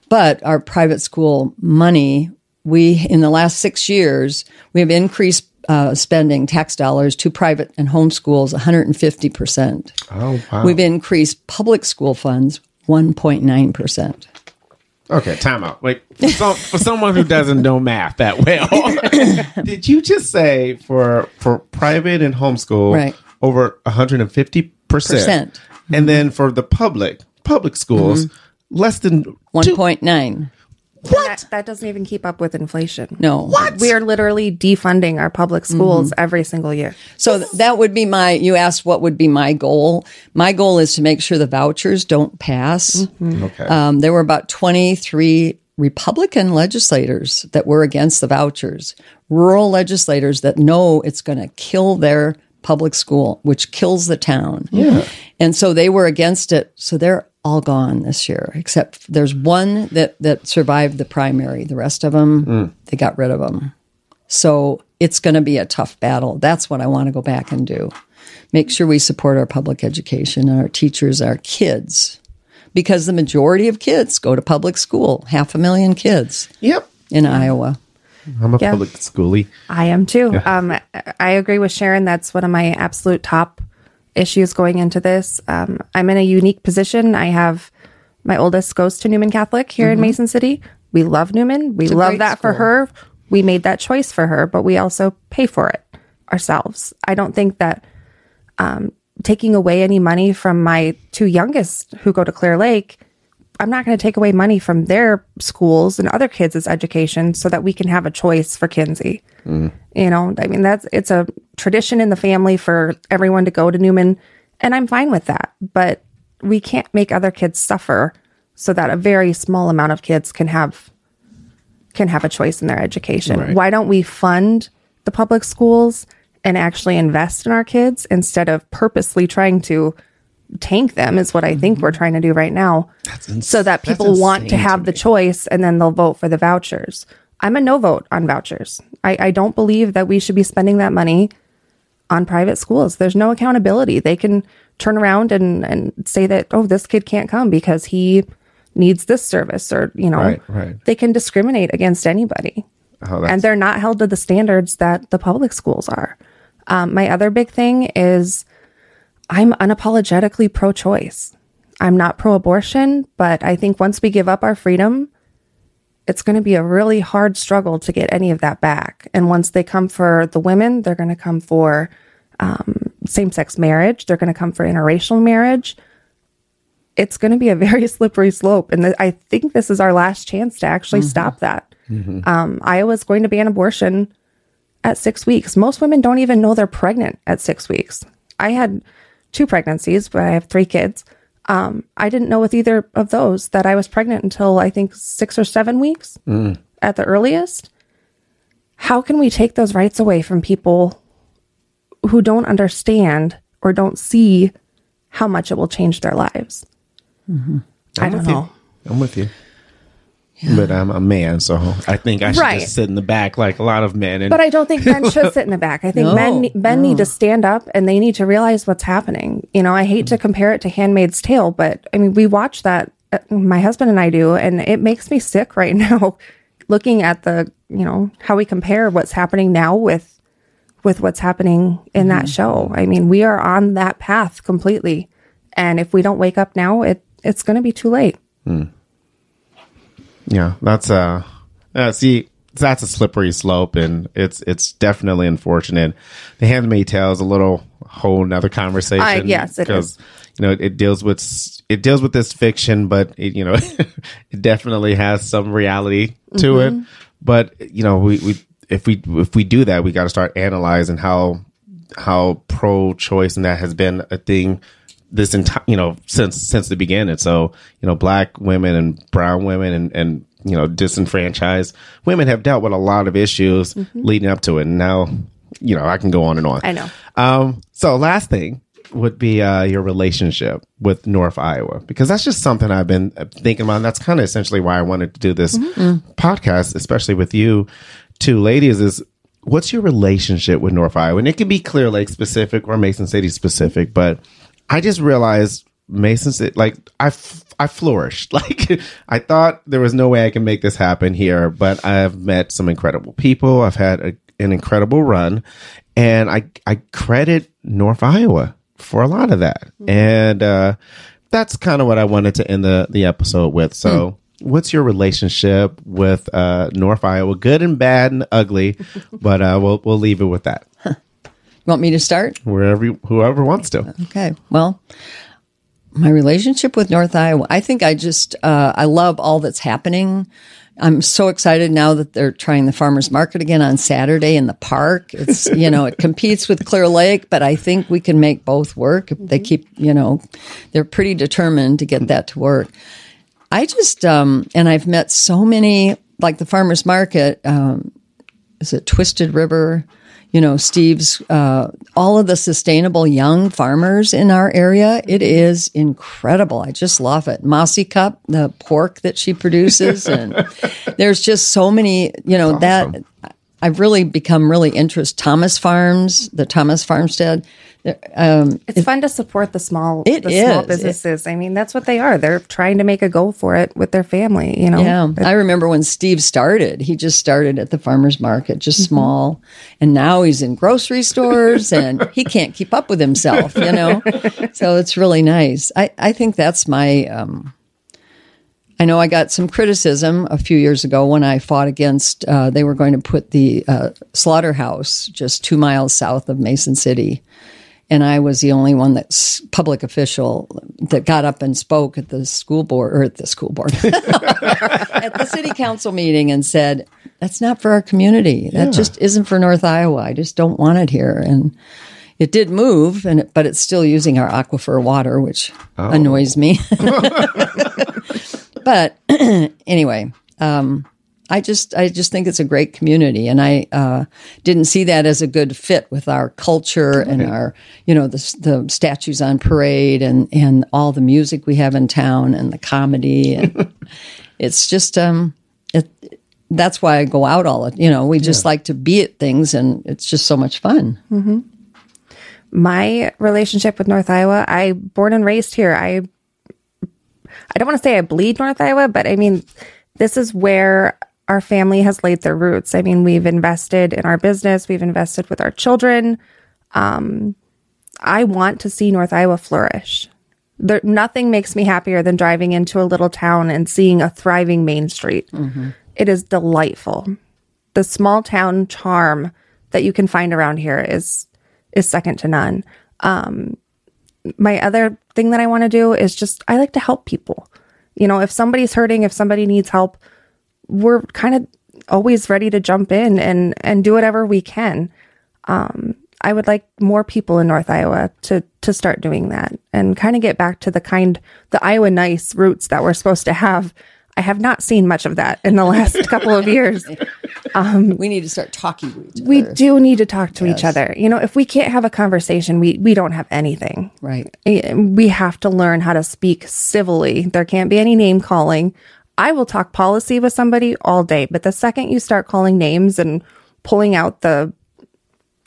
but our private school money we in the last six years we have increased uh, spending tax dollars to private and home schools 150% Oh, wow. We've increased public school funds 1.9%. okay, time out. Wait, for, some, for someone who doesn't know math that well, *coughs* did you just say for for private and homeschool Right. over 150 percent, Percent. and then for the public public schools less than two- 1.9. That, that doesn't even keep up with inflation. No. What? We are literally defunding our public schools Mm-hmm. every single year. So th- that would be my, you asked what would be my goal. My goal is to make sure the vouchers don't pass. Okay. Um, there were about 23 Republican legislators that were against the vouchers, rural legislators that know it's going to kill their public school, which kills the town. Yeah. And so they were against it. So they're all gone this year, except there's one that, that survived the primary. The rest of them, mm. they got rid of them. So it's going to be a tough battle. That's what I want to go back and do. Make sure we support our public education, our teachers, our kids, because the majority of kids go to public school. Half a million kids. Yep. In Iowa. I'm a yeah. public schoolie. I am too. Yeah. Um, I agree with Sharon. That's one of my absolute top issues going into this. Um, I'm in a unique position. I have my oldest goes to Newman Catholic here mm-hmm. in Mason City. We love Newman. We love that school. for her. We made that choice for her, but we also pay for it ourselves. I don't think that um, taking away any money from my two youngest who go to Clear Lake I'm not going to take away money from their schools and other kids' education so that we can have a choice for Kinsey. Mm. You know, I mean, that's it's a tradition in the family for everyone to go to Newman, and I'm fine with that. But we can't make other kids suffer so that a very small amount of kids can have can have a choice in their education. Right. Why don't we fund the public schools and actually invest in our kids instead of purposely trying to tank them is what I think we're mm-hmm. trying to do right now. Ins- so that people want to have to the choice and then they'll vote for the vouchers. I'm a no vote on vouchers. I, I don't believe that we should be spending that money on private schools. There's no accountability. They can turn around and, and say that, oh, this kid can't come because he needs this service or, you know, right, right. they can discriminate against anybody. Oh, and they're not held to the standards that the public schools are. Um, my other big thing is I'm unapologetically pro choice. I'm not pro abortion, but I think once we give up our freedom, it's going to be a really hard struggle to get any of that back. And once they come for the women, they're going to come for um, same sex marriage, they're going to come for interracial marriage. It's going to be a very *laughs* slippery slope. And th- I think this is our last chance to actually mm-hmm. stop that. Mm-hmm. Um, Iowa's going to ban abortion at six weeks. Most women don't even know they're pregnant at six weeks. I had two pregnancies, but I have three kids. Um, I didn't know with either of those that I was pregnant until I think six or seven weeks mm. at the earliest. How can we take those rights away from people who don't understand or don't see how much it will change their lives? Mm-hmm. I don't know. You. I'm with you. Yeah. But I'm a man, so I think I should right. just sit in the back like a lot of men. And- but I don't think men should *laughs* sit in the back. I think no, men men no. need to stand up and they need to realize what's happening. You know, I hate to compare it to Handmaid's Tale, but I mean, we watch that. Uh, my husband and I do, and it makes me sick *laughs* right now, looking at the you know how we compare what's happening now with with what's happening in mm-hmm. that show. I mean, we are on that path completely, and if we don't wake up now, it it's going to be too late. Mm. Yeah, that's uh, uh see that's a slippery slope and it's it's definitely unfortunate. The Handmaid's Tale is a little whole another conversation. Uh, yes, because you know it deals with it deals with this fiction, but it, you know *laughs* it definitely has some reality to mm-hmm. it. But you know we, we if we if we do that, we got to start analyzing how how pro choice and that has been a thing this entire you know since since the beginning so you know black women and brown women and and you know disenfranchised women have dealt with a lot of issues mm-hmm. leading up to it and now you know i can go on and on i know um so last thing would be uh, your relationship with North Iowa because that's just something I've been thinking about. And that's kind of essentially why I wanted to do this mm-hmm. podcast, especially with you two ladies. Is what's your relationship with North Iowa? And it can be Clear Lake specific or Mason City specific, but I just realized Mason's like I, f- I flourished. *laughs* Like I thought there was no way I can make this happen here, but I've met some incredible people. I've had a, an incredible run, and I I credit North Iowa for a lot of that. Mm-hmm. And uh, that's kind of what I wanted to end the the episode with. So. Mm. What's your relationship with uh, North Iowa? Good and bad and ugly, *laughs* but uh, we'll we'll leave it with that. You want me to start? Wherever, you, whoever wants to. Okay. Well, my relationship with North Iowa, I think I just, uh, I love all that's happening. I'm so excited now that they're trying the farmers market again on Saturday in the park. It's, *laughs* you know, it competes with Clear Lake, but I think we can make both work. Mm-hmm. They keep, you know, they're pretty determined to get that to work. I just um, and I've met so many like the farmers market. Um, is it Twisted River? You know, Steve's, uh, all of the sustainable young farmers in our area. It is incredible. I just love it. Mossy Cup, the pork that she produces, and *laughs* there's just so many. You know that I've really become really interested. Thomas Farms, the Thomas Farmstead. Um, It's fun to support the small, It the small is. businesses. I mean, that's what they are. They're trying to make a go for it with their family. You know, Yeah, I remember when Steve started. He just started at the farmers market, just Mm-hmm. small, and now he's in grocery stores, and *laughs* he can't keep up with himself. You know, *laughs* so it's really nice. I I think that's my. Um, I know I got some criticism a few years ago when I fought against. Uh, they were going to put the uh, slaughterhouse just two miles south of Mason City. And I was the only one that's public official that got up and spoke at the school board or at the school board *laughs* at the city council meeting and said, "That's not for our community. That just isn't for North Iowa. I just don't want it here." And it did move, and it, but it's still using our aquifer water, which annoys me. *laughs* but *clears throat* anyway, um, I just I just think it's a great community, and I uh, didn't see that as a good fit with our culture and our you know the the statues on parade and and all the music we have in town and the comedy and *laughs* it's just um it that's why I go out all it you know we just like to be at things and it's just so much fun. my relationship with North Iowa, I born and raised here. I I don't want to say I bleed North Iowa, but I mean this is where our family has laid their roots. I mean, we've invested in our business, we've invested with our children. Um, I want to see North Iowa flourish. There, nothing makes me happier than driving into a little town and seeing a thriving Main Street. It is delightful. The small town charm that you can find around here is is second to none. Um, my other thing that I want to do is just I like to help people. You know, if somebody's hurting, if somebody needs help, we're kind of always ready to jump in and and do whatever we can. Um, I would like more people in North Iowa to to start doing that and kind of get back to the kind the Iowa nice roots that we're supposed to have. I have not seen much of that in the last *laughs* couple of years. We need to start talking to each other. We do need to talk to each other. You know, if we can't have a conversation, we we don't have anything. right. we have to learn how to speak civilly. There can't be any name calling. I will talk policy with somebody all day, but the second you start calling names and pulling out the,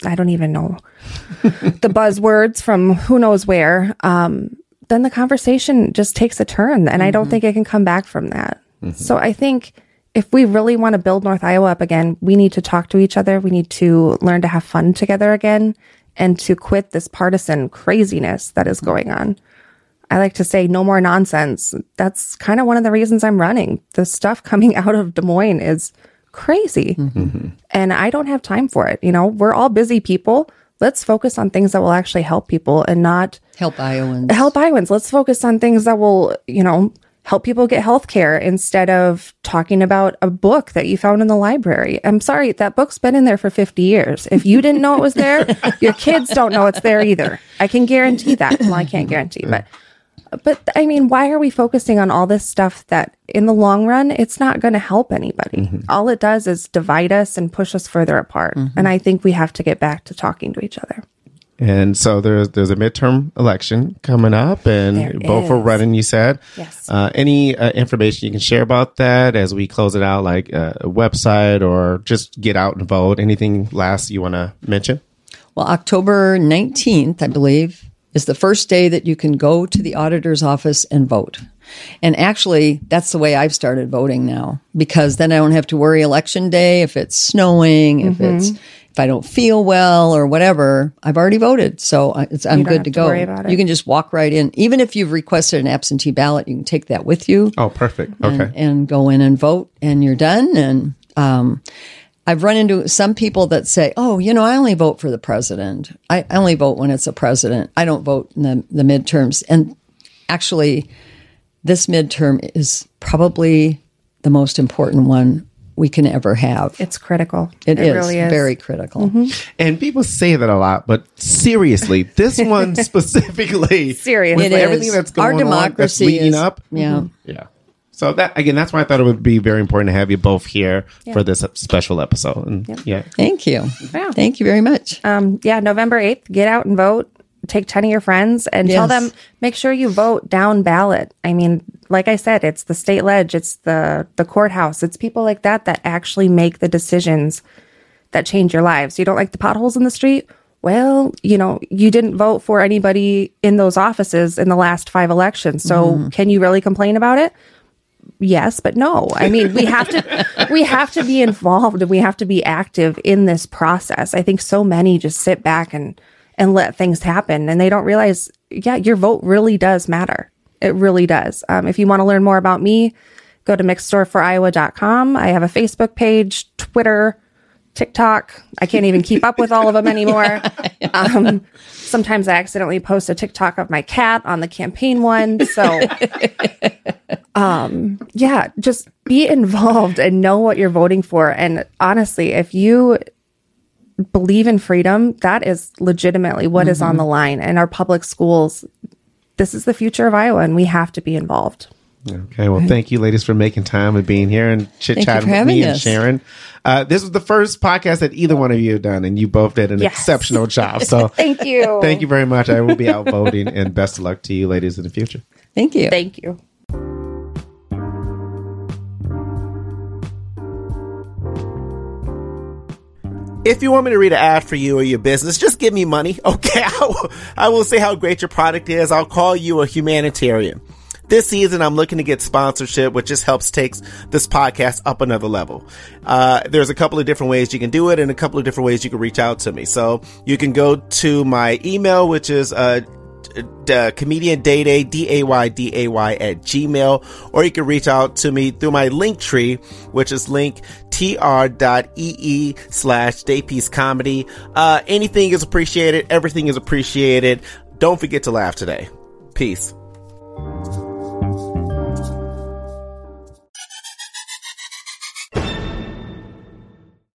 I don't even know, *laughs* the buzzwords from who knows where, um, then the conversation just takes a turn. And I don't mm-hmm. think it can come back from that. Mm-hmm. So I think if we really want to build North Iowa up again, we need to talk to each other. We need to learn to have fun together again and to quit this partisan craziness that is mm-hmm. going on. I like to say no more nonsense. That's kind of one of the reasons I'm running. The stuff coming *laughs* out of Des Moines is crazy. Mm-hmm. And I don't have time for it. You know, we're all busy people. Let's focus on things that will actually help people and not Help Iowans. help Iowans. Let's focus on things that will, you know, help people get health care instead of talking about a book that you found in the library. I'm sorry, that book's been in there for 50 years. If you didn't know it was there, your kids don't know it's there either. I can guarantee that. Well, I can't guarantee, but but I mean, why are we focusing on all this stuff that in the long run, it's not going to help anybody? All it does is divide us and push us further apart. And I think we have to get back to talking to each other. And so there's there's a midterm election coming up, and There both are running. You said, Yes. Uh, any uh, information you can share about that as we close it out, like uh, a website or just get out and vote? Anything last you want to mention? Well, October 19th, I believe, is the first day that you can go to the auditor's office and vote. And actually, that's the way I've started voting now because then I don't have to worry election day if it's snowing, if it's if I don't feel well or whatever. I've already voted, so I- it's, I'm good to to go. worry about it. You can just walk right in, even if you've requested an absentee ballot. You can take that with you Oh, perfect. Okay. and, and go in and vote and you're done. And um, I've run into some people that say, oh, you know, I only vote for the president. I, I only vote when it's a president. I don't vote in the, the midterms. And actually, this midterm is probably the most important one we can ever have. It's critical. it is really is. very critical. Mm-hmm. And people say that a lot, but seriously, this one *laughs* specifically, Serious. with It everything is. that's Our going on, that's democracy leading is- up. yeah. Mm-hmm. yeah. So that again, that's why I thought it would be very important to have you both here for this special episode. And yeah, Thank you. Yeah. Thank you very much. Um, yeah, November 8th, get out and vote. Take 10 of your friends and tell them, make sure you vote down ballot. I mean, like I said, it's the state ledge, it's the, the courthouse, it's people like that that actually make the decisions that change your lives. You don't like the potholes in the street? Well, you know, you didn't vote for anybody in those offices in the last five elections. So can you really complain about it? Yes but no. I mean we have to *laughs* we have to be involved and we have to be active in this process. I think so many just sit back and and let things happen and they don't realize yeah your vote really does matter. It really does. Um, if you want to learn more about me go to mixdorfforiowa.com i have a facebook page twitter tiktok i can't even keep up with all of them *laughs* anymore *laughs* um, sometimes i accidentally post a tiktok of my cat on the campaign one so *laughs* yeah, just be involved and know what you're voting for. And honestly, if you believe in freedom, that is legitimately what is on the line. And our public schools, this is the future of Iowa, and we have to be involved. Okay, well, thank you, ladies, for making time and being here and chit chatting with having me and us. Sharon. Uh, this was the first podcast that either one of you have done, and you both did an Yes. exceptional job. *laughs* So, Thank you. thank you very much. I will be out voting, and best of luck to you, ladies, in the future. Thank you. Thank you. If you want me to read an ad for you or your business, just give me money. *laughs* Okay. I will, I will say how great your product is. I'll call you a humanitarian. This season, I'm looking to get sponsorship, which just helps takes this podcast up another level. Uh, there's a couple of different ways you can do it and a couple of different ways you can reach out to me. So you can go to my email, which is, uh, uh, comedian day day d-a-y-d-a-y at gmail or you can reach out to me through my link tree which is link tr.ee slash daypeace comedy. Uh anything is appreciated. Everything is appreciated. Don't forget to laugh today. Peace